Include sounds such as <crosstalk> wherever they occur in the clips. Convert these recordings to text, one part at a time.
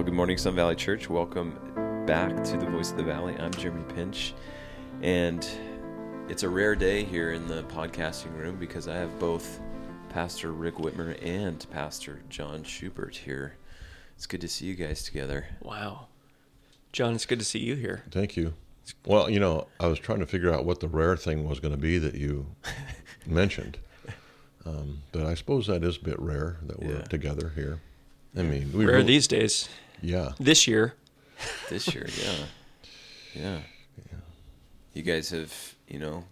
Well, good morning, Sun Valley Church. Welcome back to the Voice of the Valley. I'm Jeremy Pinch, and it's a rare day here in the podcasting room because I have both Pastor Rick Whitmer and Pastor John Schubert here. It's good to see you guys together. Wow. John, it's good to see you here. Thank you. Well, you know, I was trying to figure out what the rare thing was going to be that you <laughs> mentioned. Um, but I suppose that is a bit rare that we're Yeah. together here. I mean, we Rare really- these days. Yeah. This year. This year, yeah. Yeah. Yeah. You guys have, you know,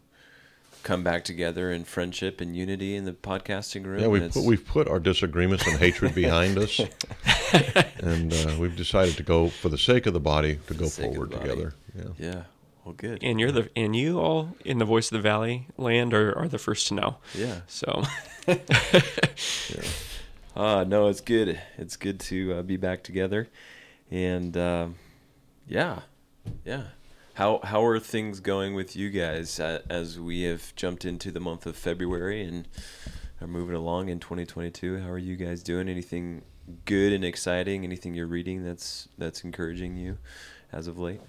come back together in friendship and unity in the podcasting room. Yeah, we've put, we've put our disagreements and hatred behind us, <laughs> and uh, we've decided to go for the sake of the body to the go sake of the forward together. Yeah. Yeah. Well, good. And you're the and you all in the Voice of the Valley land are, are the first to know. Yeah. So <laughs> <laughs> Ah, no, it's good. It's good to uh, be back together, and um, yeah, yeah. How how are things going with you guys uh, as we have jumped into the month of February and are moving along in 2022? How are you guys doing? Anything good and exciting? Anything you're reading that's that's encouraging you as of late?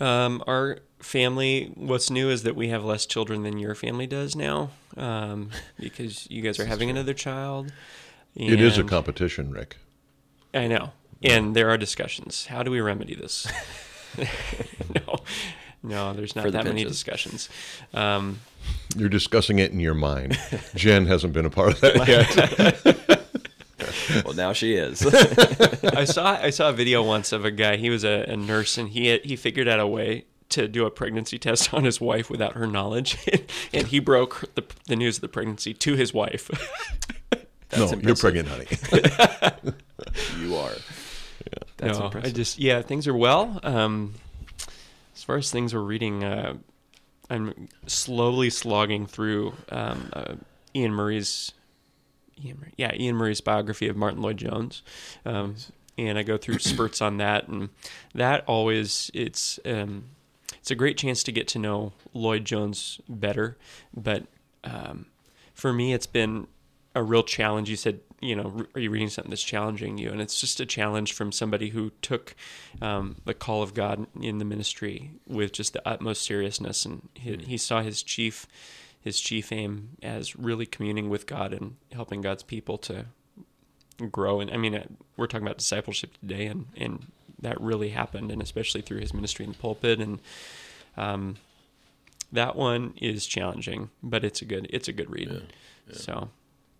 Um, our family what's new is that we have less children than your family does now. Um, <laughs> because you guys are having true. another child. It is a competition, Rick. I know. And there are discussions. How do we remedy this? <laughs> <laughs> no. No, there's not the that many discussions. Um, You're discussing it in your mind. Jen hasn't been a part of that yet. <laughs> Well, now she is. <laughs> I saw I saw a video once of a guy. He was a, a nurse, and he had, he figured out a way to do a pregnancy test on his wife without her knowledge, <laughs> and he broke the, the news of the pregnancy to his wife. no, you're pregnant, honey. you are. That's no, impressive. I just yeah, things are well. Um, as far as things we're reading, uh, I'm slowly slogging through um, uh, Iain Murray's. Iain Murray, yeah, Iain Murray's biography of Martyn Lloyd Jones, um, and I go through <clears throat> spurts on that, and that always it's um, it's a great chance to get to know Lloyd Jones better. But um, for me, it's been a real challenge. You said, you know, are you reading something that's challenging you? And it's just a challenge from somebody who took um, the call of God in the ministry with just the utmost seriousness, and he, he saw his chief his chief aim as really communing with God and helping God's people to grow. And I mean, uh, we're talking about discipleship today, and and that really happened, and especially through his ministry in the pulpit and. Um, that one is challenging, but it's a good it's a good read. So,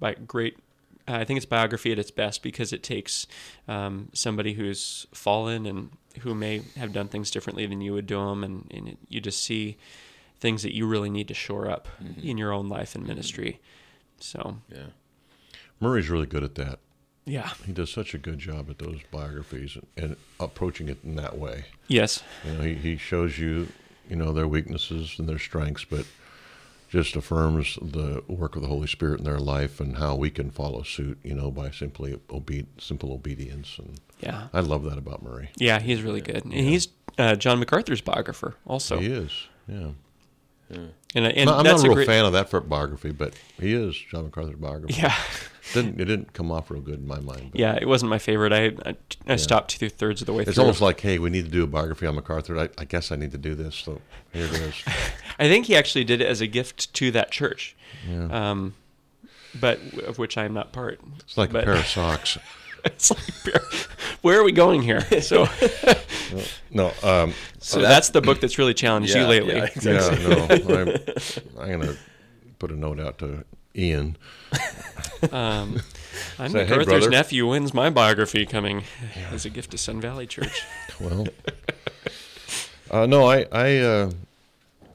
by great, I think it's biography at its best because it takes um, somebody who's fallen and who may have done things differently than you would do them, and, and it, you just see things that you really need to shore up in your own life and ministry. So, yeah. Murray's really good at that. yeah, He does such a good job at those biographies and, approaching it in that way. yes, You know, he, he shows you, you know, their weaknesses and their strengths, but just affirms the work of the Holy Spirit in their life and how we can follow suit, you know, by simply obe- simple obedience. And yeah, I love that about Murray. yeah. He's really good, and he's uh, John MacArthur's biographer also. He is, yeah. And, and No, I'm not a real great, fan of that biography, but he is John MacArthur's biography. Yeah. <laughs> didn't it didn't come off real good in my mind. But Yeah, it wasn't my favorite. I I, I stopped two thirds of the way through. It's through. almost like, hey, we need to do a biography on MacArthur. I, I guess I need to do this, so here it is. <laughs> I think he actually did it as a gift to that church, Yeah. um, but of which I am not part. It's like but- a pair of socks. <laughs> <laughs> it's like, where are we going here? So, <laughs> <laughs> No, um, so that- that's the book that's really challenged you lately. yeah, exactly. yeah, no, I'm, I'm gonna put a note out to Iain. Um, I'm Say, "Hey, MacArthur's brother." nephew. When's my biography coming? As a gift to Sun Valley Church. Well, uh, no, I, I uh,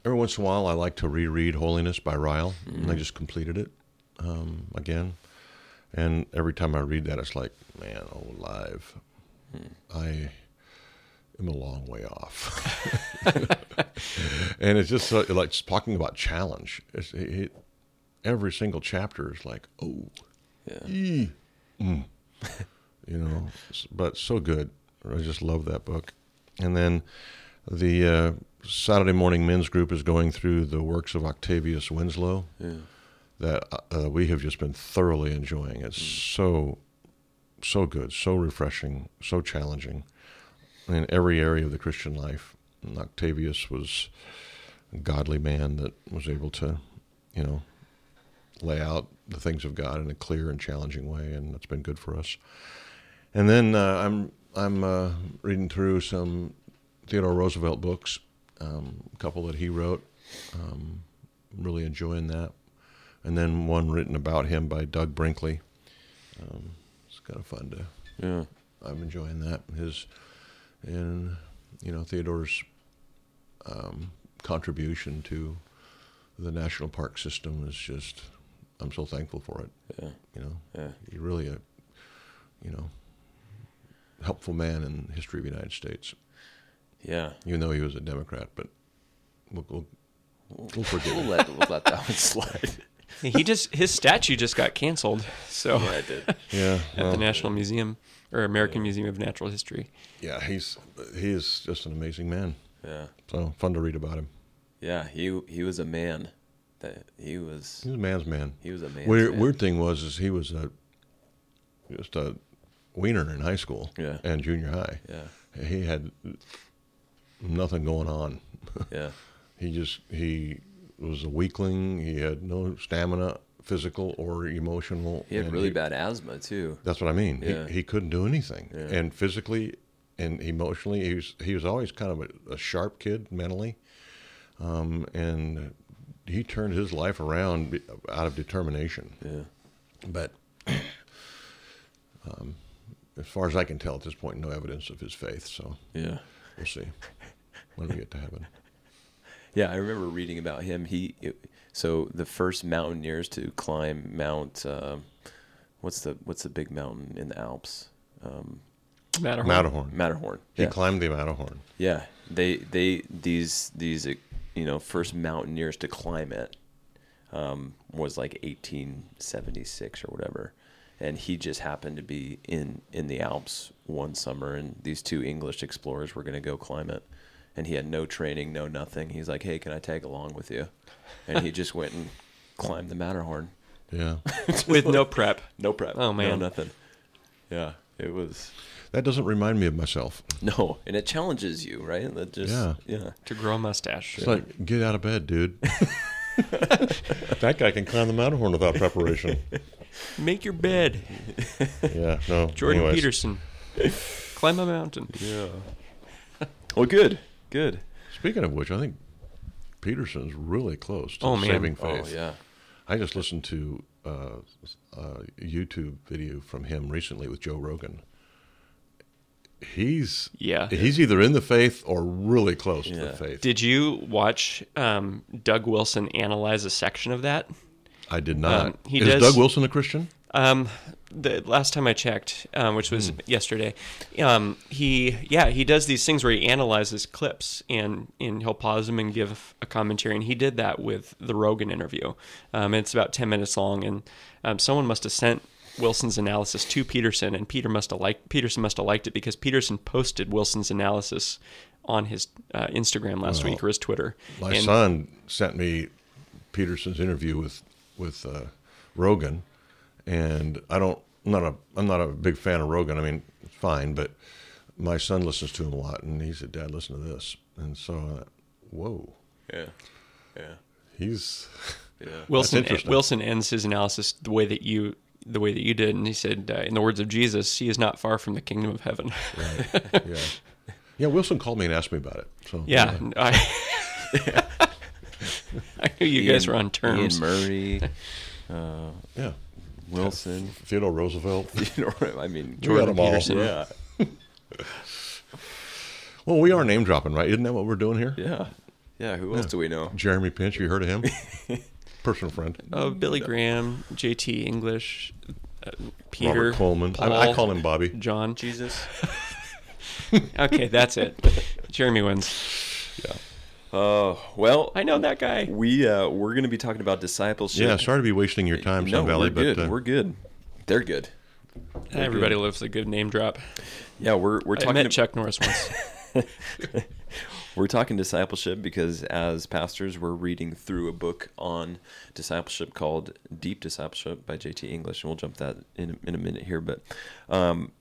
every once in a while I like to reread Holiness by Ryle, and I just completed it um, again. And every time I read that, it's like, man, oh, live, I am a long way off. <laughs> and it's just like just talking about challenge. It's, it, it, every single chapter is like, oh, Yeah. mm. you know, but so good. I just love that book. And then the uh, Saturday morning men's group is going through the works of Octavius Winslow Yeah. That uh, we have just been thoroughly enjoying. It's so so good, so refreshing, so challenging in every area of the Christian life. And Octavius was a godly man that was able to, you know, lay out the things of God in a clear and challenging way, and that's been good for us. And then uh, I'm I'm uh, reading through some Theodore Roosevelt books, um, a couple that he wrote. Um, really enjoying that, and then one written about him by Doug Brinkley. Um, it's kind of fun to. Yeah. I'm enjoying that. His and you know Theodore's um, contribution to the national park system is just. I'm so thankful for it. Yeah. You know, Yeah. he's really a, you know, helpful man in the history of the United States. Yeah. Even though he was a Democrat, but we'll we'll, we'll forgive We'll let, we'll let that one <laughs> slide. <laughs> He just his statue just got canceled. So yeah, I did. <laughs> Yeah, at well, the National Museum or American Museum of Natural History. yeah, he's he is just an amazing man. Yeah. So fun to read about him. Yeah. He he was a man. That he was He's a man's man. he was a man. Weird, weird thing was is he was a just a wiener in high school Yeah. and junior high. Yeah. He had nothing going on. <laughs> Yeah. He just he was a weakling. He had no stamina, physical or emotional. He had really bad asthma too. That's what I mean. Yeah. He he couldn't do anything, Yeah. and physically and emotionally, he was he was always kind of a, a sharp kid mentally, um, and he turned his life around out of determination. Yeah. But <clears throat> um, as far as I can tell at this point, no evidence of his faith. So Yeah. we'll see when we get to heaven. Yeah, I remember reading about him. He it, so the first mountaineers to climb Mount um what's the what's the big mountain in the Alps? Um, Matterhorn. Matterhorn. Matterhorn. He climbed the Matterhorn. Yeah, they they these these uh, you know first mountaineers to climb it um, was like 1876 or whatever, and he just happened to be in in the Alps one summer, and these two English explorers were going to go climb it, and he had no training, no nothing. He's like, "Hey, can I tag along with you?" And he just went and climbed the Matterhorn, Yeah, <laughs> with no prep. no prep, Oh, man. no nothing. Yeah, it was that doesn't remind me of myself. no, and it challenges you, right? That just Yeah. yeah. To grow a mustache. It's like get out of bed, dude. <laughs> that guy can climb the Matterhorn without preparation. <laughs> Make your bed. Yeah, no. Jordan anyways. Peterson. Climb a mountain. Yeah. well, good, good. Speaking of which, I think Peterson's really close to Oh, man. saving Oh faith. yeah. I just listened to uh, a YouTube video from him recently with Joe Rogan. He's Yeah. he's either in the faith or really close to the faith. Did you watch um, Doug Wilson analyze a section of that? I did not. Um, he Is does- Doug Wilson a Christian? Um, the last time I checked, um, which was Hmm. yesterday, um, he yeah he does these things where he analyzes clips and and he'll pause them and give a commentary, and he did that with the Rogan interview. Um, it's about ten minutes long, and um, someone must have sent Wilson's analysis to Peterson, and Peter must have liked Peterson must have liked it because Peterson posted Wilson's analysis on his uh, Instagram last Well, week or his Twitter. My And- son sent me Peterson's interview with with uh, Rogan, and I don't. I'm not a. I'm not a big fan of Rogan. I mean, it's fine, but my son listens to him a lot, and he said, "Dad, listen to this." And so, uh, whoa, Yeah. Yeah. he's Yeah. <laughs> Wilson. Wilson ends his analysis the way that you the way that you did, and he said, uh, in the words of Jesus, "He is not far from the kingdom of heaven." right. yeah, <laughs> yeah. Wilson called me and asked me about it. So yeah, <laughs> I, I knew you guys were on terms. Iain Murray, uh, yeah. Wilson. <laughs> Theodore Roosevelt. <laughs> You know, I mean, We got 'em all. Peterson. Yeah. <laughs> Well, we are name dropping, right? Isn't that what we're doing here? Yeah. Yeah. Who else do we know? Jeremy Pinch, you heard of him? Personal friend. Oh, Billy Graham, J.T. English, uh, Peter Robert Coleman. I, I call him Bobby. John. Jesus. Okay, that's it. Jeremy wins. Oh well, I know that guy. we uh, we're going to be talking about discipleship. Yeah, sorry to be wasting your time, no, Valley, we're good. but uh, we're good. They're good. They're Everybody good. loves a good name drop. Yeah, we're we're talking. I talking. met ab- Chuck Norris once. <laughs> we're talking discipleship because as pastors, we're reading through a book on discipleship called Deep Discipleship by J.T. English, and we'll jump that in in a minute here. But, um,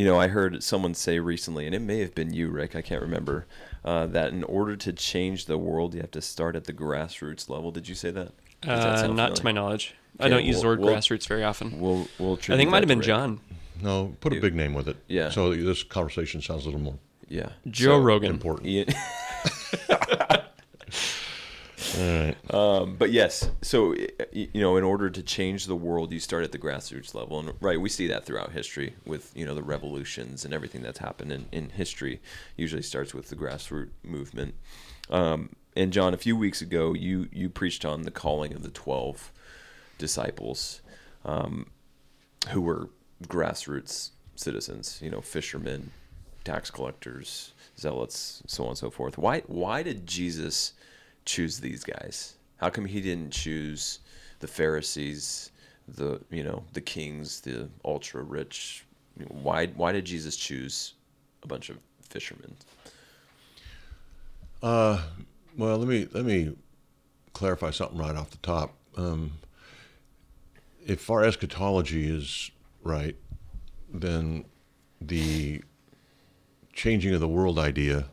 you know, I heard someone say recently, and it may have been you, Rick. I can't remember uh, that in order to change the world, you have to start at the grassroots level. Did you say that? That Uh, sound not to my familiar? knowledge. I don't use the word we'll- grassroots very often. We'll we'll. I think it might have been Rick. John. No, put a big name with it. Yeah. So this conversation sounds a little more Yeah, Joe So, Rogan. important. Iain, <laughs> <laughs> All right. Um, but yes, so you know, in order to change the world, you start at the grassroots level, and right, we see that throughout history with you know the revolutions and everything that's happened in, in history. Usually starts with the grassroots movement. Um, and John, a few weeks ago, you you preached on the calling of the twelve disciples, um, who were grassroots citizens. You know, fishermen, tax collectors, zealots, so on and so forth. Why why did Jesus choose these guys? How come he didn't choose the Pharisees, the you know the kings, the ultra rich? Why why did Jesus choose a bunch of fishermen? Uh, well, let me let me clarify something right off the top. Um, if our eschatology is right, then the changing of the world idea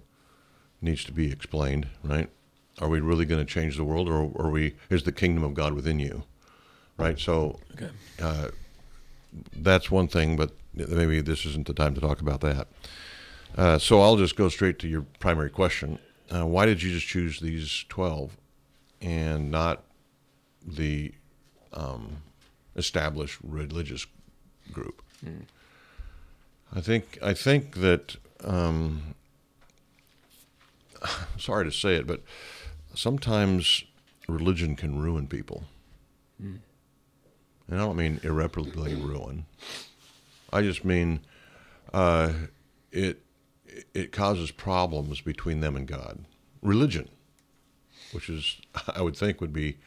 needs to be explained. Right? Are we really going to change the world, or are we? Is the kingdom of God within you? Right. So Okay. uh, that's one thing, but maybe this isn't the time to talk about that. Uh, so I'll just go straight to your primary question. Uh, why did Jesus choose these 12 and not the um, established religious group? I think I think that um, <sighs> sorry to say it, but sometimes religion can ruin people. And I don't mean irreparably ruin. I just mean uh, it it causes problems between them and God. Religion, which is I would think would be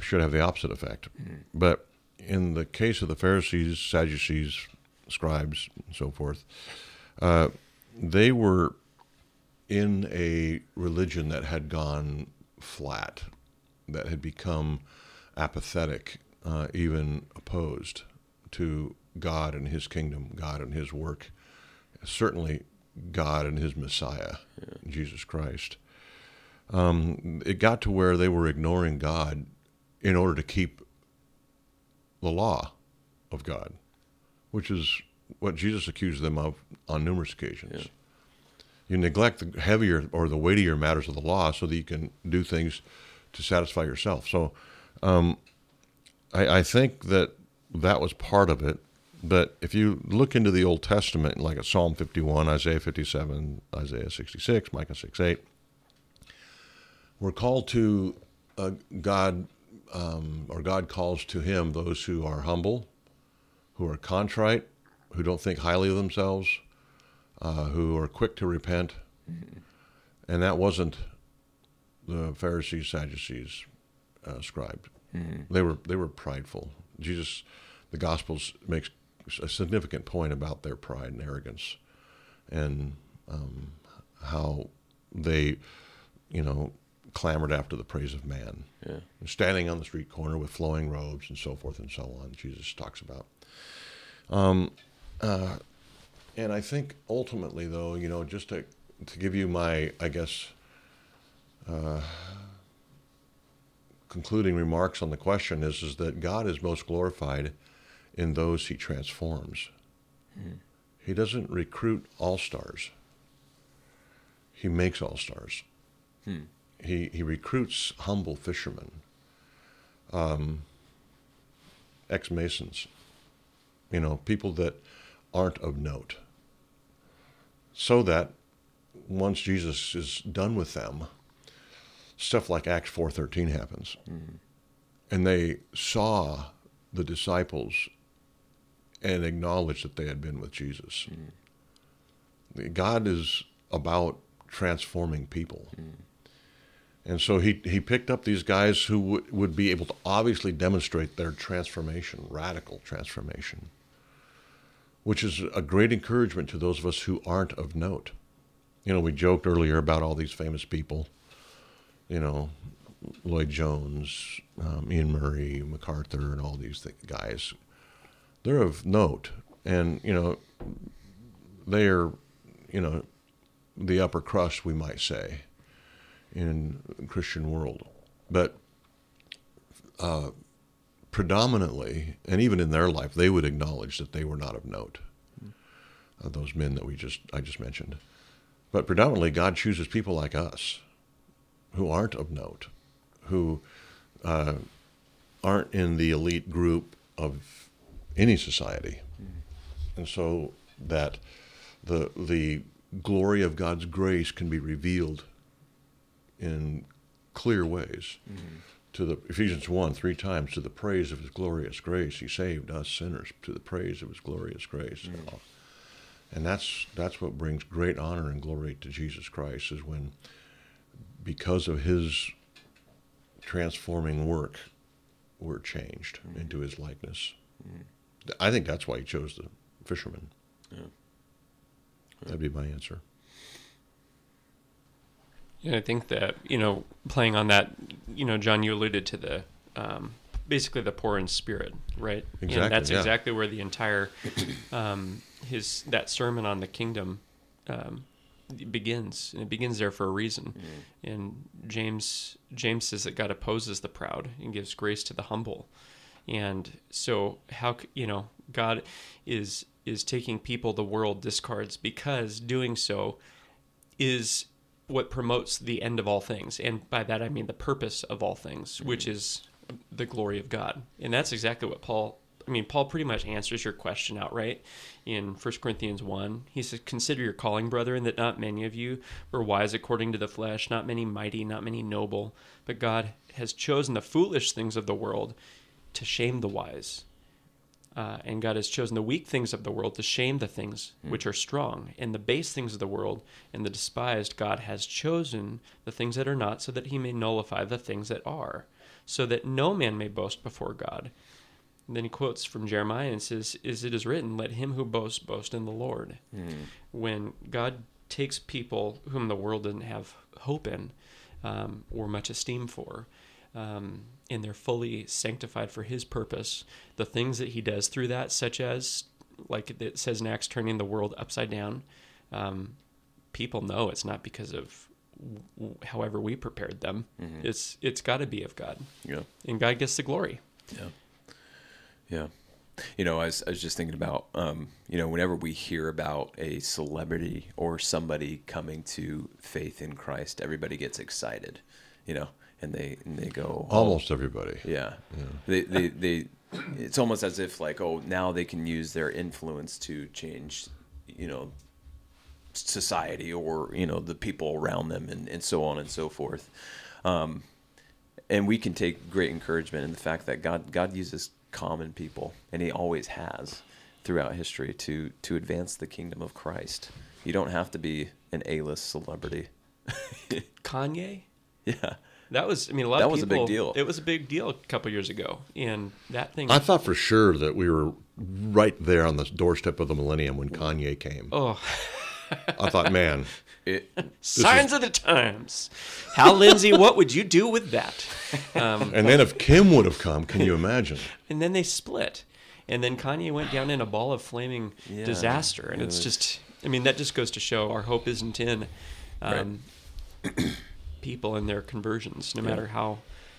should have the opposite effect. But in the case of the Pharisees, Sadducees, scribes, and so forth, uh, they were in a religion that had gone flat, that had become apathetic, uh, even opposed to God and His kingdom, God and His work, certainly God and His Messiah, Jesus Christ. Um, it got to where they were ignoring God in order to keep the law of God, which is what Jesus accused them of on numerous occasions. Yeah. You neglect the heavier or the weightier matters of the law so that you can do things to satisfy yourself. So um, I, I think that that was part of it. But if you look into the Old Testament, like at Psalm 51, Isaiah 57, Isaiah 66, Micah 6, 8, we're called to uh, God, um, or God calls to Him those who are humble, who are contrite, who don't think highly of themselves, uh, who are quick to repent. And that wasn't the Pharisees, Sadducees, uh, scribes. They were they were prideful. Jesus, the Gospels makes a significant point about their pride and arrogance, and um, how they, you know, clamored after the praise of man. Yeah. Standing on the street corner with flowing robes and so forth and so on. Jesus talks about. Um, uh, and I think ultimately, though, you know, just to to give you my, I guess, uh, concluding remarks on the question is is that God is most glorified in those He transforms. He doesn't recruit all stars. He makes all stars. He he recruits humble fishermen, um, ex masons, you know, people that aren't of note, so that once Jesus is done with them, stuff like Acts four thirteen happens, mm-hmm. and they saw the disciples and acknowledged that they had been with Jesus. Mm-hmm. God is about transforming people. Mm-hmm. And so he, he picked up these guys who w- would be able to obviously demonstrate their transformation, radical transformation, which is a great encouragement to those of us who aren't of note. You know, we joked earlier about all these famous people. You know, Lloyd Jones, um, Iain Murray, MacArthur, and all these th- guys. They're of note, and you know, they are, you know, the upper crust, we might say, in Christian world, but uh, predominantly, and even in their life, they would acknowledge that they were not of note. Uh, those men that we just I just mentioned, but predominantly, God chooses people like us, who aren't of note, who uh, aren't in the elite group of any society, and so that the the glory of God's grace can be revealed in clear ways. To the Ephesians one three times to the praise of His glorious grace, He saved us sinners to the praise of His glorious grace, mm. and that's that's what brings great honor and glory to Jesus Christ is when, because of His transforming work, we're changed mm. into His likeness. Mm. I think that's why He chose the fishermen. That'd be my answer. Yeah, I think that you know, playing on that, you know, John, you alluded to the um, basically the poor in spirit, right? Exactly, And that's yeah. exactly where the entire um, his that sermon on the kingdom um, begins, and it begins there for a reason. And James James says that God opposes the proud and gives grace to the humble. And so, how you know God is is taking people the world discards because doing so is what promotes the end of all things and by that i mean the purpose of all things mm-hmm. which is the glory of god. And that's exactly what paul i mean paul pretty much answers your question outright. In 1 corinthians 1 he says consider your calling brethren that not many of you were wise according to the flesh not many mighty not many noble. But god has chosen the foolish things of the world to shame the wise uh, and God has chosen the weak things of the world to shame the things which are strong, and the base things of the world and the despised God has chosen the things that are not, so that he may nullify the things that are, so that no man may boast before God. And then he quotes from Jeremiah and says, Is it is written, let him who boasts boast in the Lord. When God takes people whom the world didn't have hope in um, or much esteem for, um, and they're fully sanctified for his purpose, the things that he does through that, such as, like it says in Acts, turning the world upside down, um, people know it's not because of w- however we prepared them. It's it's got to be of God, Yeah. and God gets the glory. Yeah. Yeah. You know, I was, I was just thinking about, um, you know, whenever we hear about a celebrity or somebody coming to faith in Christ, everybody gets excited, you know, and they and they go oh, Almost everybody. yeah. They, they they it's almost as if like oh now they can use their influence to change, you know, society or you know the people around them and, and so on and so forth. Um, and we can take great encouragement in the fact that God God uses common people, and He always has throughout history to to advance the kingdom of Christ. You don't have to be an A-list celebrity. <laughs> Kanye. yeah, That was, I mean, a lot That of was a big people. deal. It was a big deal a couple years ago, and that thing. I thought for sure that we were right there on the doorstep of the millennium when Kanye came. oh, I thought, man, <laughs> it, signs of the times. Hal Lindsey, what would you do with that? Um, and then if Kim would have come, can you imagine? <laughs> and then they split, and then Kanye went down in a ball of flaming Yeah, disaster, and it it's was- just. I mean, that just goes to show our hope isn't in um, <clears throat> people and their conversions, no matter how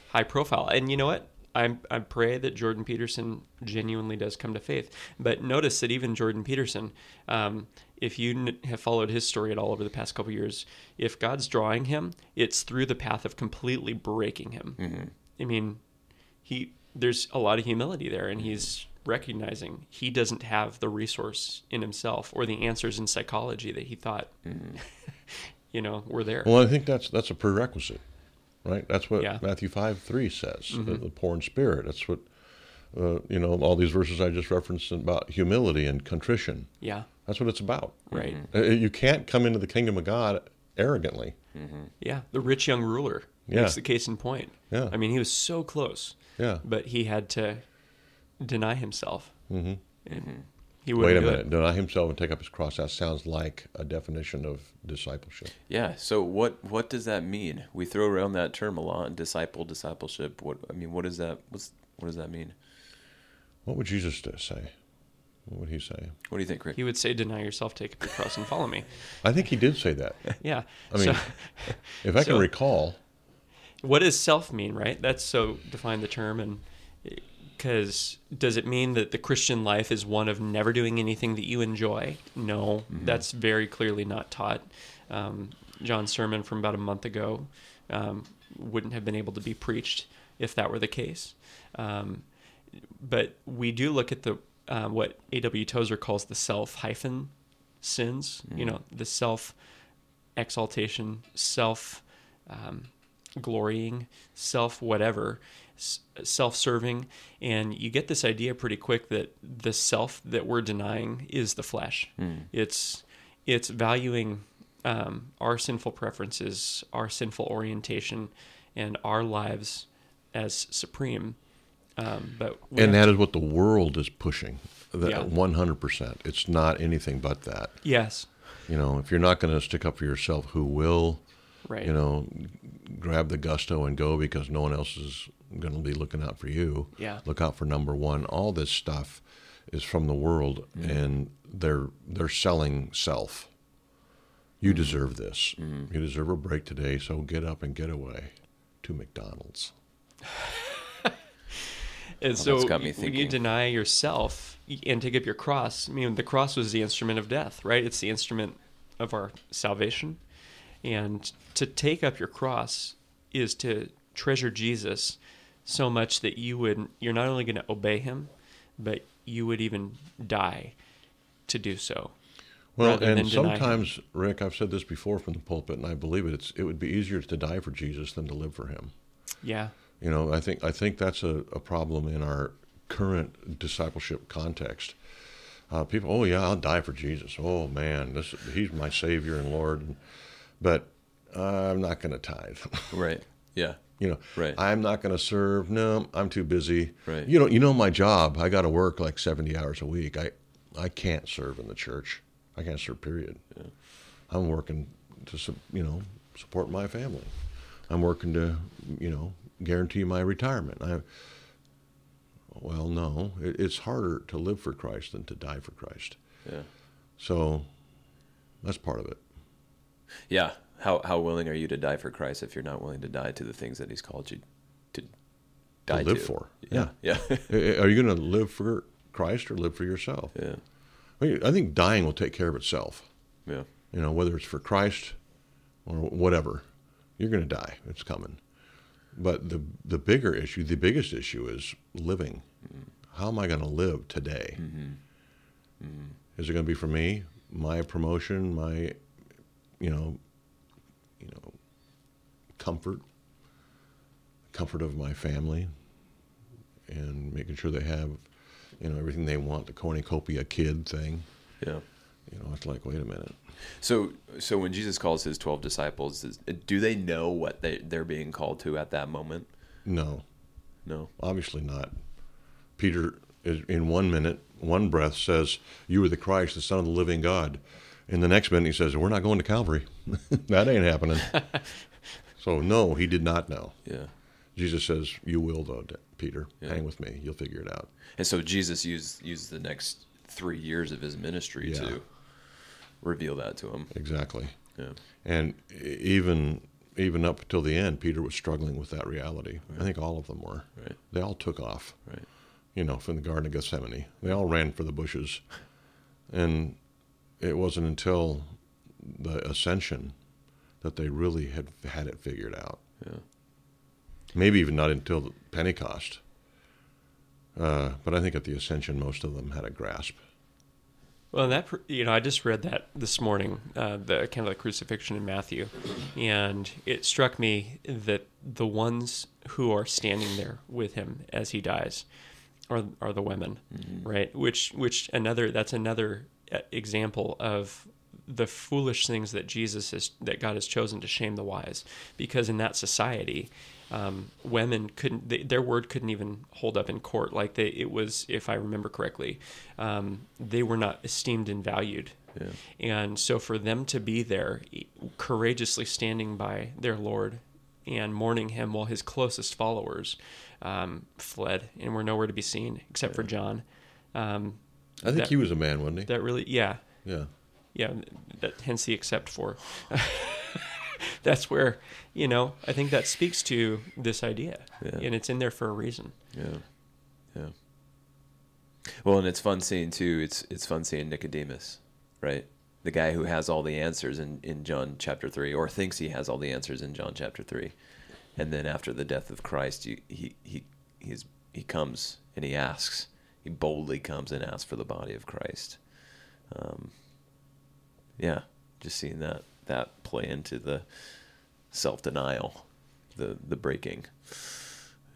high profile. And you know what? I I pray that Jordan Peterson genuinely does come to faith. But notice that even Jordan Peterson, um, if you n- have followed his story at all over the past couple years, if God's drawing him, it's through the path of completely breaking him. I mean, he there's a lot of humility there, and he's recognizing he doesn't have the resource in himself or the answers in psychology that he thought, <laughs> you know, we're there. Well, I think that's that's a prerequisite, right? That's what Yeah. Matthew five three says. The, the poor in spirit. That's what uh, you know. All these verses I just referenced about humility and contrition. yeah, That's what it's about. right. Uh, You can't come into the kingdom of God arrogantly. Yeah, the rich young ruler Yeah. makes the case in point. Yeah. I mean, he was so close, Yeah. but he had to deny himself. hmm And he Wait wouldn't a do minute. it. Deny himself and take up his cross. That sounds like a definition of discipleship. Yeah. So what what does that mean? We throw around that term a lot. Disciple, discipleship. What I mean, what does that what's what does that mean? What would Jesus say? What would he say? What do you think, Rick? He would say, "Deny yourself, take up your cross, and follow me." <laughs> I think he did say that. <laughs> Yeah. I mean, so, <laughs> If I can recall, what does self mean, right? That's so define the term, and because does it mean that the Christian life is one of never doing anything that you enjoy? No, that's very clearly not taught. Um, John's sermon from about a month ago um, wouldn't have been able to be preached if that were the case. Um, but we do look at the uh, what A.W. Tozer calls the self hyphen sins. You know, the self exaltation, self um, glorying, self whatever, self serving. And you get this idea pretty quick that the self that we're denying is the flesh. It's it's valuing um, our sinful preferences, our sinful orientation, and our lives as supreme. Um, but and that is what the world is pushing. That one hundred percent. It's not anything but that. yes, You know, if you're not going to stick up for yourself, who will? Right. You know, grab the gusto and go because no one else is going to be looking out for you. Yeah. Look out for number one. All this stuff is from the world, mm. and they're they're selling self. You mm. deserve this. Mm. You deserve a break today, so get up and get away to McDonald's. <laughs> And so got me when thinking. you deny yourself and take up your cross, I mean, the cross was the instrument of death, right? It's the instrument of our salvation. And to take up your cross is to treasure Jesus so much that you would, you're not only going to obey him, but you would even die to do so. Well, and deny him. sometimes, Rick, I've said this before from the pulpit, and I believe it. It's, it would be easier to die for Jesus than to live for Him. Yeah. You know, I think I think that's a, a problem in our current discipleship context. Uh, people, oh yeah, I'll die for Jesus. Oh man, this He's my Savior and Lord, but I'm not going to tithe. <laughs> Right. Yeah. you know, Right. I'm not going to serve. No, I'm too busy. Right. You know, you know my job. I got to work like 70 hours a week. I I can't serve in the church. I can't serve. Period. I'm working to you know support my family. I'm working to you know guarantee my retirement. I well, no, it, it's harder to live for Christ than to die for Christ. Yeah. So that's part of it. Yeah. How how willing are you to die for Christ if you're not willing to die to the things that He's called you to die to live to? for. Yeah. Yeah. <laughs> Eh, eh, are you going to live for Christ or live for yourself? yeah. I, mean, I think dying will take care of itself. Yeah. You know, whether it's for Christ or whatever, you're going to die. It's coming. But the the bigger issue, the biggest issue, is living. Mm-hmm. How am I going to live today? Mm-hmm. Mm-hmm. Is it going to be for me, my promotion, my, you know, you know, comfort, comfort of my family, and making sure they have, you know, everything they want, the cornucopia kid thing. Yeah. You know, it's like, wait a minute. So, so when Jesus calls his twelve disciples, is, do they know what they they're being called to at that moment? No, No. obviously not. Peter, in one minute, one breath, says, "You are the Christ, the Son of the living God." In the next minute, he says, "We're not going to Calvary. <laughs> that ain't happening." <laughs> so, no, he did not know. Yeah. Jesus says, "You will, though, Peter. Yeah. Hang with me. You'll figure it out." And so Jesus used used the next three years of his ministry Yeah. to reveal that to him. Exactly. Yeah. And even even up until the end, Peter was struggling with that reality. I think all of them were. Right. They all took off. Right. you know, from the Garden of Gethsemane. They all ran for the bushes. And it wasn't until the ascension that they really had had it figured out. Yeah. Maybe even not until Pentecost. Uh, but I think at the ascension, most of them had a grasp. Well, that you know, I just read that this morning, uh, the kind of the crucifixion in Matthew, and it struck me that the ones who are standing there with him as he dies are are the women, right? Which which another that's another example of the foolish things that Jesus is that God has chosen to shame the wise, because in that society, um, women couldn't they, their word couldn't even hold up in court. Like they, it was, if I remember correctly, um, they were not esteemed and valued. Yeah. And so for them to be there, courageously standing by their Lord and mourning him while his closest followers um, fled and were nowhere to be seen except for John. I think that- he was a man, wasn't he? that really, yeah, yeah. yeah. That hence the except for. <laughs> That's where you know I think that speaks to this idea, Yeah. and it's in there for a reason. Yeah, yeah. Well, and it's fun seeing too. It's it's fun seeing Nicodemus, right? The guy who has all the answers in in John chapter three, or thinks he has all the answers in John chapter three, and then after the death of Christ, you, he he he's he comes and he asks. He boldly comes and asks for the body of Christ. Um, yeah, just seeing that that play into the self denial, the the breaking.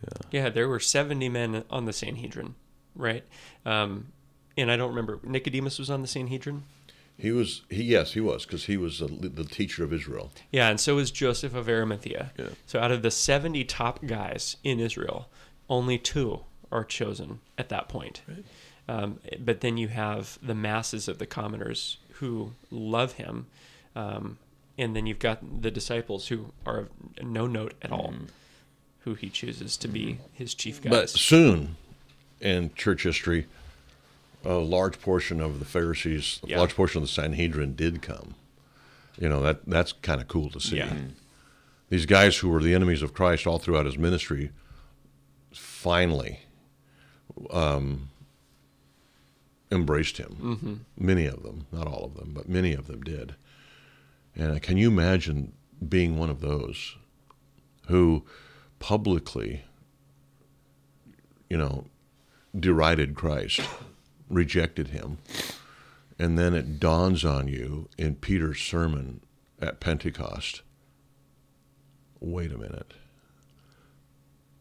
Yeah, yeah. there were seventy men on the Sanhedrin, right? Um, and I don't remember Nicodemus was on the Sanhedrin. He was. He yes, he was because he was the, the teacher of Israel. Yeah, and so was Joseph of Arimathea. Yeah. So out of the 70 top guys in Israel, only two are chosen at that point. Um, but then you have the masses of the commoners who love him. Um, and then you've got the disciples who are of no note at all, who he chooses to be his chief guys. But soon, in church history, a large portion of the Pharisees, a Yeah. large portion of the Sanhedrin did come. You know that that's kind of cool to see. Yeah. These guys who were the enemies of Christ all throughout his ministry, finally, um, embraced him. Many of them, not all of them, but many of them did. And can you imagine being one of those who publicly, you know, derided Christ, <coughs> rejected him, and then it dawns on you in Peter's sermon at Pentecost wait a minute.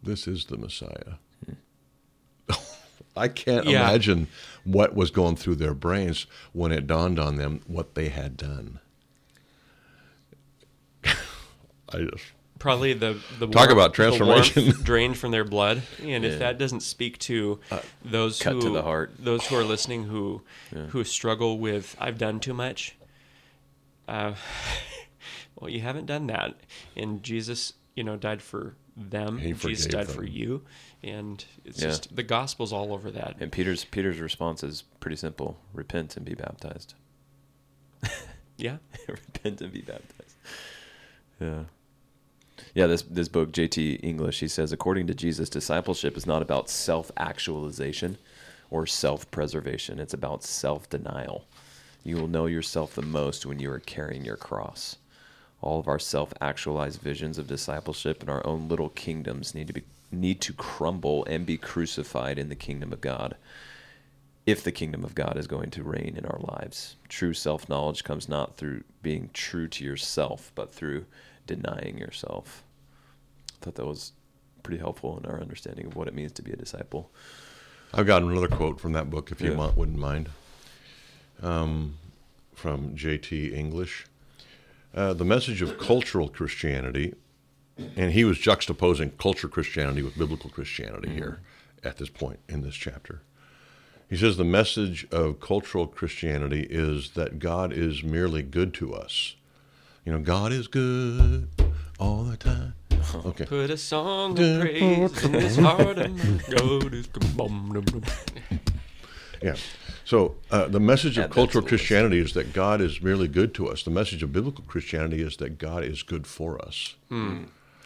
This is the Messiah. <laughs> I can't Yeah. imagine what was going through their brains when it dawned on them what they had done. <laughs> I just Probably the the Talk about transformation. <laughs> drained from their blood, and Yeah. if that doesn't speak to those cut who to the heart. those who are listening who who struggle with I've done too much. Uh, well, you haven't done that, and Jesus, you know, died for them. He Jesus died them. for you, and it's Yeah. just the gospel's all over that. And Peter's Peter's response is pretty simple: repent and be baptized. <laughs> Yeah, repent and be baptized. Yeah. Yeah, this this book, JT English, he says, according to Jesus, discipleship is not about self actualization or self preservation. It's about self denial. You will know yourself the most when you are carrying your cross. All of our self actualized visions of discipleship and our own little kingdoms need to be need to crumble and be crucified in the kingdom of God if the kingdom of God is going to reign in our lives. True self knowledge comes not through being true to yourself, but through denying yourself. I thought that was pretty helpful in our understanding of what it means to be a disciple. I've got another quote from that book, if you Yeah. want, wouldn't mind, um, from J.T. English. Uh, the message of cultural Christianity, and he was juxtaposing culture Christianity with biblical Christianity here at this point in this chapter. He says the message of cultural Christianity is that God is merely good to us. You know, God is good all the time. <laughs> Okay. put a song of praise in this heart. <laughs> God is good. Yeah. So uh, the message of cultural to the list. Christianity is that God is merely good to us. The message of biblical Christianity is that God is good for us.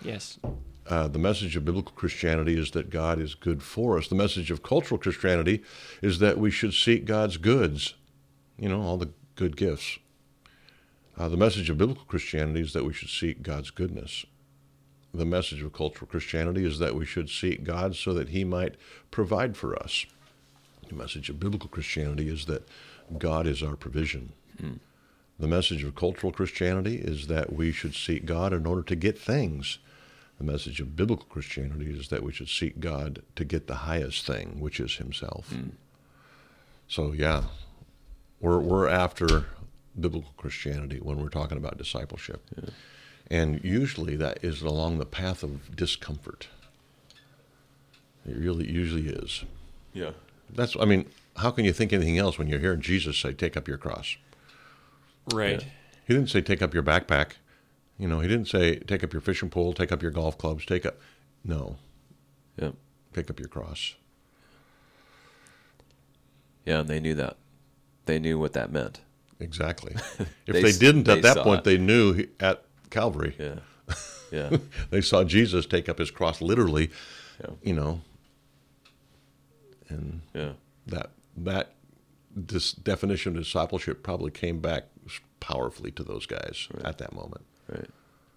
Yes, Uh, the message of biblical Christianity is that God is good for us. The message of cultural Christianity is that we should seek God's goods, you know, all the good gifts. Uh, the message of biblical Christianity is that we should seek God's goodness. The message of cultural Christianity is that we should seek God so that He might provide for us. The message of biblical Christianity is that God is our provision. Hmm. The message of cultural Christianity is that we should seek God in order to get things. The message of biblical Christianity is that we should seek God to get the highest thing, which is Himself. Hmm. So, yeah, we're, we're after biblical Christianity when we're talking about discipleship. And usually that is along the path of discomfort. It really usually is. Yeah. That's, I mean, how can you think anything else when you're hearing Jesus say, take up your cross? Right. Yeah. He didn't say, take up your backpack. You know, he didn't say, take up your fishing pole, take up your golf clubs, take up. No, Yeah. take up your cross. Yeah, and they knew that. They knew what that meant. Exactly. <laughs> If They they, didn't they at that point, it. they knew at Calvary. Yeah. <laughs> Yeah. They saw Jesus take up his cross literally, Yeah. you know, and Yeah. that that this definition of discipleship probably came back powerfully to those guys at that moment. Right.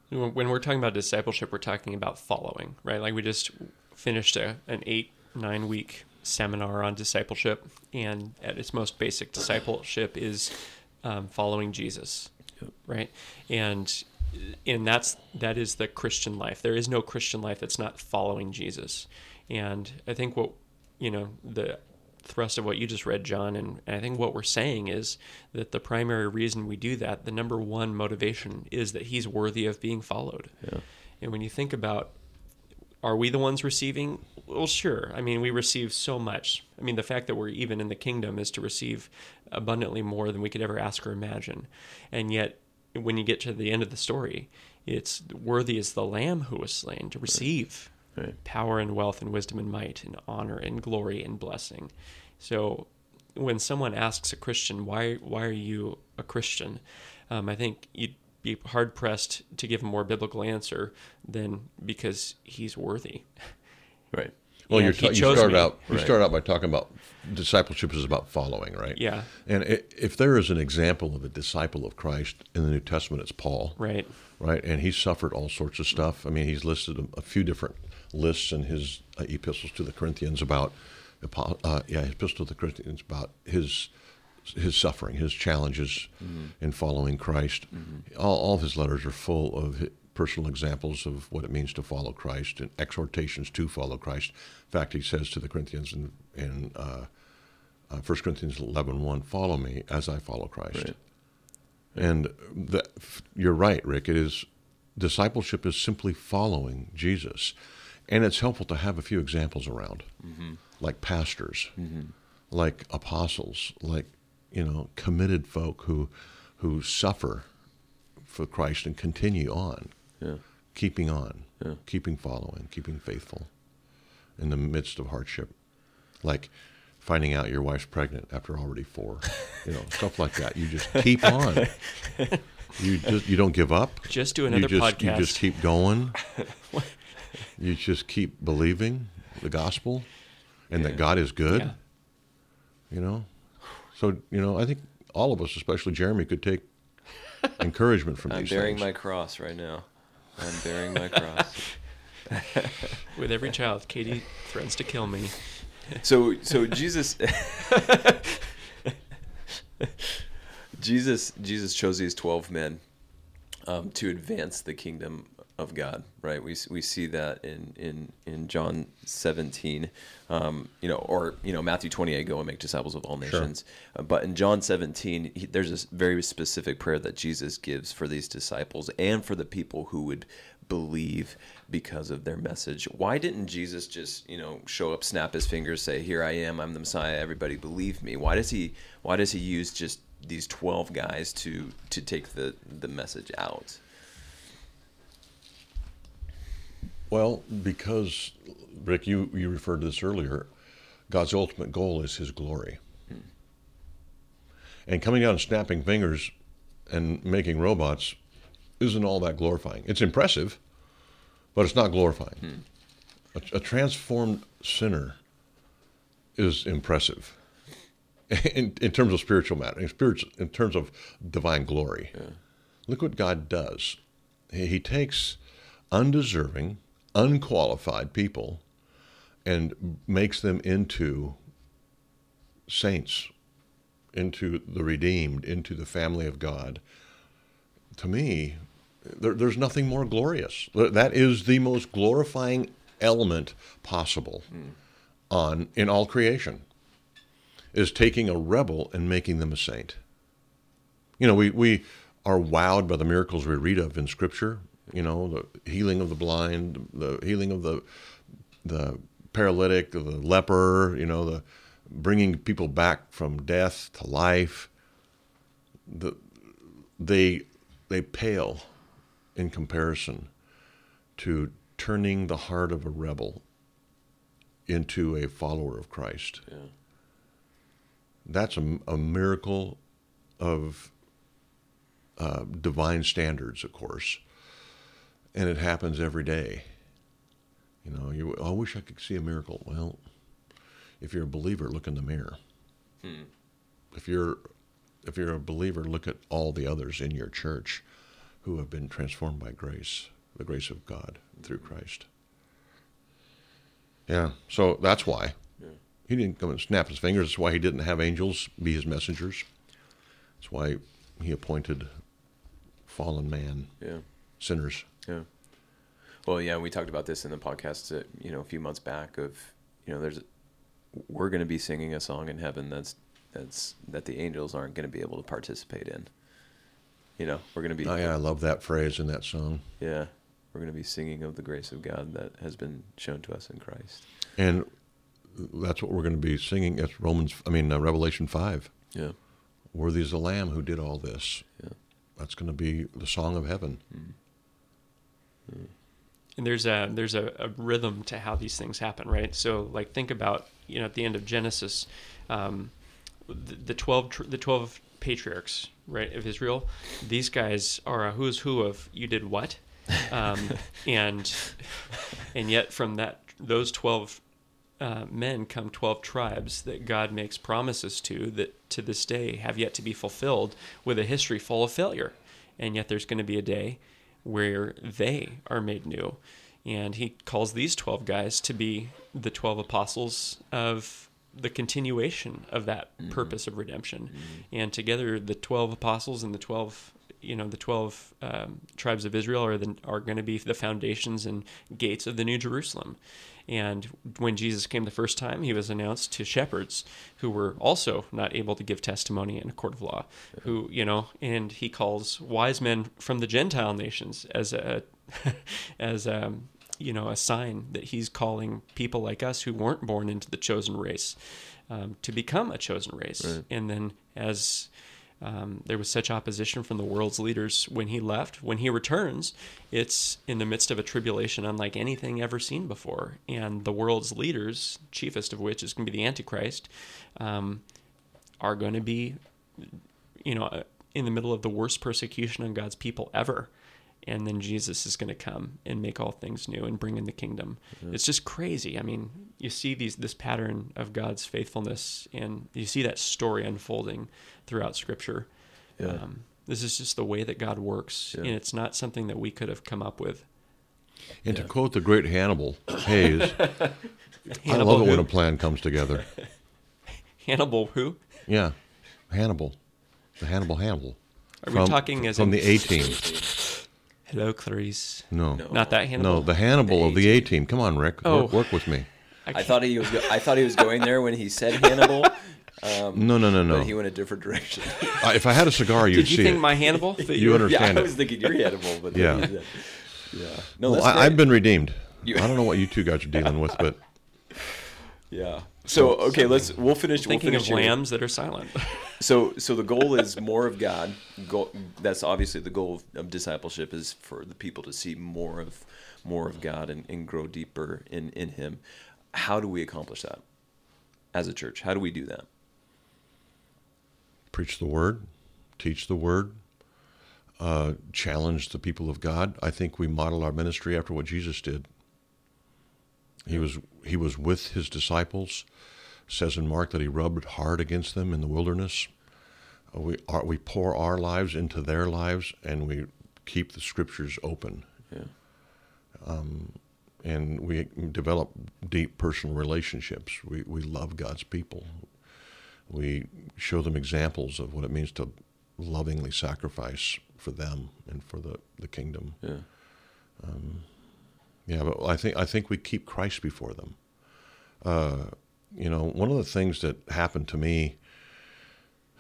When when we're talking about discipleship, we're talking about following, right? Like we just finished a, an eight, nine week seminar on discipleship, and at its most basic, discipleship is um, following Jesus, Yep. right? And and that's that is the Christian life. There is no Christian life that's not following Jesus. And I think what you know the thrust of what you just read, John, and, and I think what we're saying is that the primary reason we do that, the number one motivation, is that he's worthy of being followed. Yeah. And when you think about are we the ones receiving? Well, sure. I mean, we receive so much. I mean, the fact that we're even in the kingdom is to receive abundantly more than we could ever ask or imagine. And yet, when you get to the end of the story, it's worthy is the lamb who was slain to receive Right. power and wealth and wisdom and might and honor and glory and blessing. So when someone asks a Christian, why why are you a Christian? Um, I think you'd be hard pressed to give a more biblical answer than because he's worthy. Right. <laughs> Well, And you're ta- you start me. out you Right. start out by talking about discipleship is about following, right? Yeah. And i if there is an example of a disciple of Christ in the New Testament, it's Paul. Right. right? And he suffered all sorts of stuff. I mean, he's listed a, a few different lists in his uh, epistles to the Corinthians about, uh, yeah, his epistle to the Corinthians about his his suffering, his challenges in following Christ. All, all of his letters are full of personal examples of what it means to follow Christ and exhortations to follow Christ. In fact, he says to the Corinthians in, in uh, uh, 1 Corinthians 11, 1, follow me as I follow Christ. Right. And that, you're right, Rick. It is discipleship is simply following Jesus, and it's helpful to have a few examples around, mm-hmm. like pastors, mm-hmm. like apostles, like you know committed folk who who suffer for Christ and continue on, Yeah. keeping on, Yeah. keeping following, keeping faithful in the midst of hardship, like finding out your wife's pregnant after already four, you know, stuff like that. You just keep <laughs> on. You just you don't give up. Just do another you just, podcast. You just keep going. <laughs> <laughs> you just keep believing the gospel, and that God is good. Yeah. You know, so you know I think all of us, especially Jeremy, could take <laughs> encouragement from I'm these bearing things. my cross right now. I'm bearing my cross. <laughs> With every child, Katie threatens to kill me. So so Jesus Jesus Jesus chose these 12 men um, to advance the kingdom of God, right? We we see that in in in John 17, um, you know, or you know Matthew 28, go and make disciples of all nations. Uh, but in John 17, he, there's this very specific prayer that Jesus gives for these disciples and for the people who would believe because of their message. Why didn't Jesus just, you know, show up, snap his fingers, say, "Here I am, I'm the Messiah, everybody believe me." Why does he why does he use just these 12 guys to to take the the message out? Well, because Rick, you you referred to this earlier. God's ultimate goal is His glory, and coming down and snapping fingers and making robots isn't all that glorifying. It's impressive, but it's not glorifying. Hmm. A, a transformed sinner is impressive <laughs> in, in terms of spiritual matter, in, spiritual, in terms of divine glory. Look what God does. He, he takes undeserving, unqualified people and makes them into saints, into the redeemed, into the family of God. To me, there, there's nothing more glorious. That is the most glorifying element possible hmm. on in all creation is taking a rebel and making them a saint. You know, we we are wowed by the miracles we read of in Scripture. You know, the healing of the blind, the healing of the the paralytic, the leper. You know, the bringing people back from death to life. The they they pale in comparison to turning the heart of a rebel into a follower of Christ. Yeah. That's a, a miracle of uh, divine standards, of course, and it happens every day. You know, you. I wish I could see a miracle. Well, if you're a believer, look in the mirror. Hmm. If you're if you're a believer, look at all the others in your church who have been transformed by grace, the grace of God through Christ. Yeah, so that's why. Yeah. He didn't come and snap his fingers. That's why he didn't have angels be his messengers. That's why he appointed fallen man, Yeah. sinners. Well, yeah, we talked about this in the podcast, uh, you know, a few months back. Of you know, there's we're going to be singing a song in heaven that's that's that the angels aren't going to be able to participate in. You know, we're going to be Oh, yeah, I love that phrase in that song. yeah, we're going to be singing of the grace of God that has been shown to us in Christ. And that's what we're going to be singing. That's Romans, I mean, uh, Revelation 5. Yeah. Worthy is the Lamb who did all this. Yeah. That's going to be the song of heaven. And there's a there's a, a rhythm to how these things happen right so like think about you know at the end of genesis um, the, the 12 the 12 patriarchs right of israel these guys are a who's who of you did what um, <laughs> and and yet from that those 12 uh, men come 12 tribes that God makes promises to that to this day have yet to be fulfilled with a history full of failure. And yet there's going to be a day where they are made new. And he calls these 12 guys to be the 12 apostles of the continuation of that purpose of redemption. And together, the 12 apostles and the 12 you know the 12 um, tribes of israel are, the, are going to be the foundations and gates of the new jerusalem and when jesus came the first time he was announced to shepherds who were also not able to give testimony in a court of law who you know and he calls wise men from the gentile nations as a <laughs> as um you know a sign that he's calling people like us who weren't born into the chosen race um, to become a chosen race Right. and then as um, there was such opposition from the world's leaders when he left. When he returns, it's in the midst of a tribulation unlike anything ever seen before. And the world's leaders, chiefest of which is going to be the Antichrist, um, are going to be, you know, uh, in the middle of the worst persecution on God's people ever. And then Jesus is going to come and make all things new and bring in the kingdom. It's just crazy. I mean, you see these this pattern of God's faithfulness, and you see that story unfolding throughout Scripture. Yeah. Um, this is just the way that God works, Yeah. and it's not something that we could have come up with. And to quote the great Hannibal Hayes, <laughs> I love it when a plan comes together. <laughs> Hannibal, who? Yeah, Hannibal, the Hannibal Hannibal. Are we talking as from in- the A team? <laughs> Hello, Clarice. No, No. Not that Hannibal. no, the Hannibal The of the A team. Come on, Rick, Oh. work, work with me. I thought he was. Go- I thought he was going there when he said Hannibal. <laughs> Um, No, no, no, no. But he went a different direction. <laughs> Uh, if I had a cigar, you'd Did you see think it. my Hannibal? That <laughs> You were- understand yeah, I was thinking you're Hannibal, but Yeah. then yeah. No, Well, I, I've been redeemed. You- I don't know what you two guys are dealing with, but Yeah. So okay, let's we'll finish. Thinking we'll of finish here. lambs that are silent. <laughs> <laughs> So so the goal is more of God. Goal, that's obviously the goal of, of discipleship is for the people to see more of more of God and, and grow deeper in in Him. How do we accomplish that as a church? How do we do that? preach the word, teach the word, uh, challenge the people of God. I think we model our ministry after what Jesus did. He was he was with his disciples. It Says in Mark that he rubbed hard against them in the wilderness. Uh, We are, we pour our lives into their lives, and we keep the scriptures open, Yeah. and we develop deep personal relationships. We we love God's people. We show them examples of what it means to lovingly sacrifice for them and for the, the kingdom. Yeah. Yeah, but I think I think we keep Christ before them. Uh, you know, one of the things that happened to me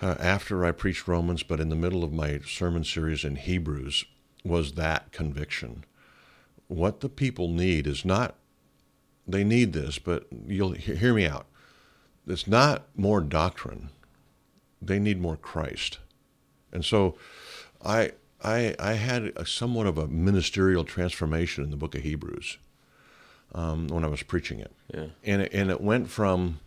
uh, after I preached Romans, but in the middle of my sermon series in Hebrews, was that conviction. What the people need is not, they need this, but you'll hear me out. It's not more doctrine. They need more Christ. And so I, I, I had a, somewhat of a ministerial transformation in the book of Hebrews um, when I was preaching it. Yeah. And it, and it went from,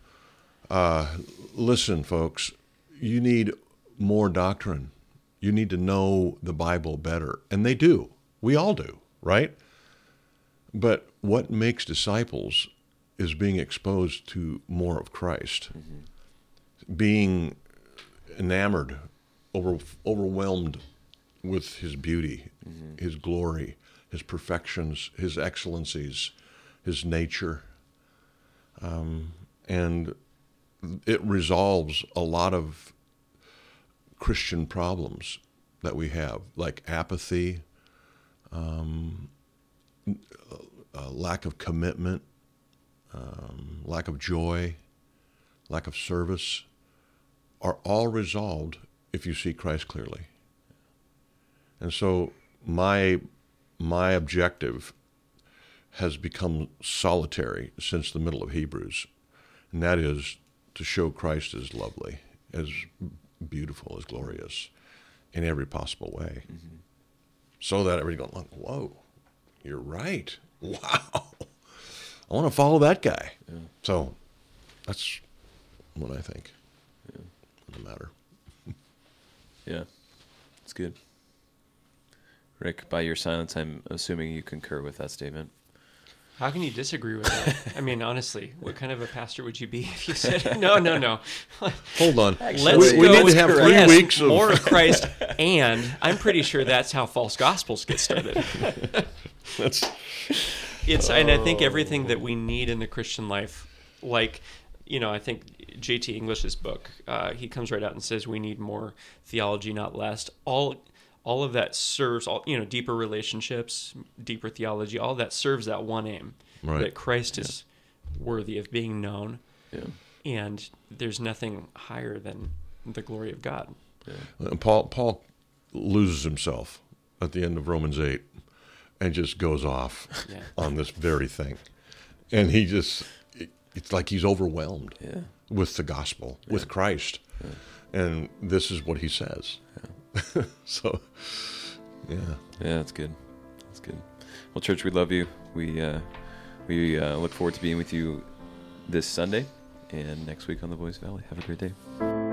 uh, listen, folks, you need more doctrine. You need to know the Bible better. And they do. We all do, right? But what makes disciples is being exposed to more of Christ, being enamored, over, overwhelmed with his beauty, his glory, his perfections, his excellencies, his nature. Um, and it resolves a lot of Christian problems that we have, like apathy, um, uh, lack of commitment, um, lack of joy, lack of service, are all resolved if you see Christ clearly. And so my my objective has become solitary since the middle of Hebrews, and that is to show Christ as lovely, as beautiful, as glorious, in every possible way, mm-hmm. so that everybody goes, "Whoa, you're right! <laughs> Wow, I want to follow that guy." So that's what I think. No matter. <laughs> Yeah. It's good. Rick, by your silence, I'm assuming you concur with that statement. How can you disagree with that? I mean, honestly, what kind of a pastor would you be if you said, <laughs> no, no, no? Hold on. Let's we, go. we need to have three yes, weeks of more of <laughs> Christ, and I'm pretty sure that's how false gospels get started. <laughs> That's, It's and I think everything that we need in the Christian life, like you know, I think J.T. English's book, uh, he comes right out and says we need more theology, not less. All all of that serves all you know deeper relationships, deeper theology. All that serves that one aim Right. that Christ is worthy of being known, Yeah. and there's nothing higher than the glory of God. And Paul Paul loses himself at the end of Romans eight, and just goes off Yeah. on this very thing, and he just it- it's like he's overwhelmed Yeah. with the gospel, with Christ, and this is what he says. <laughs> so, yeah, Yeah, that's good. That's good. Well, church, we love you. We uh, we uh, look forward to being with you this Sunday and next week on the Voice Valley. Have a great day.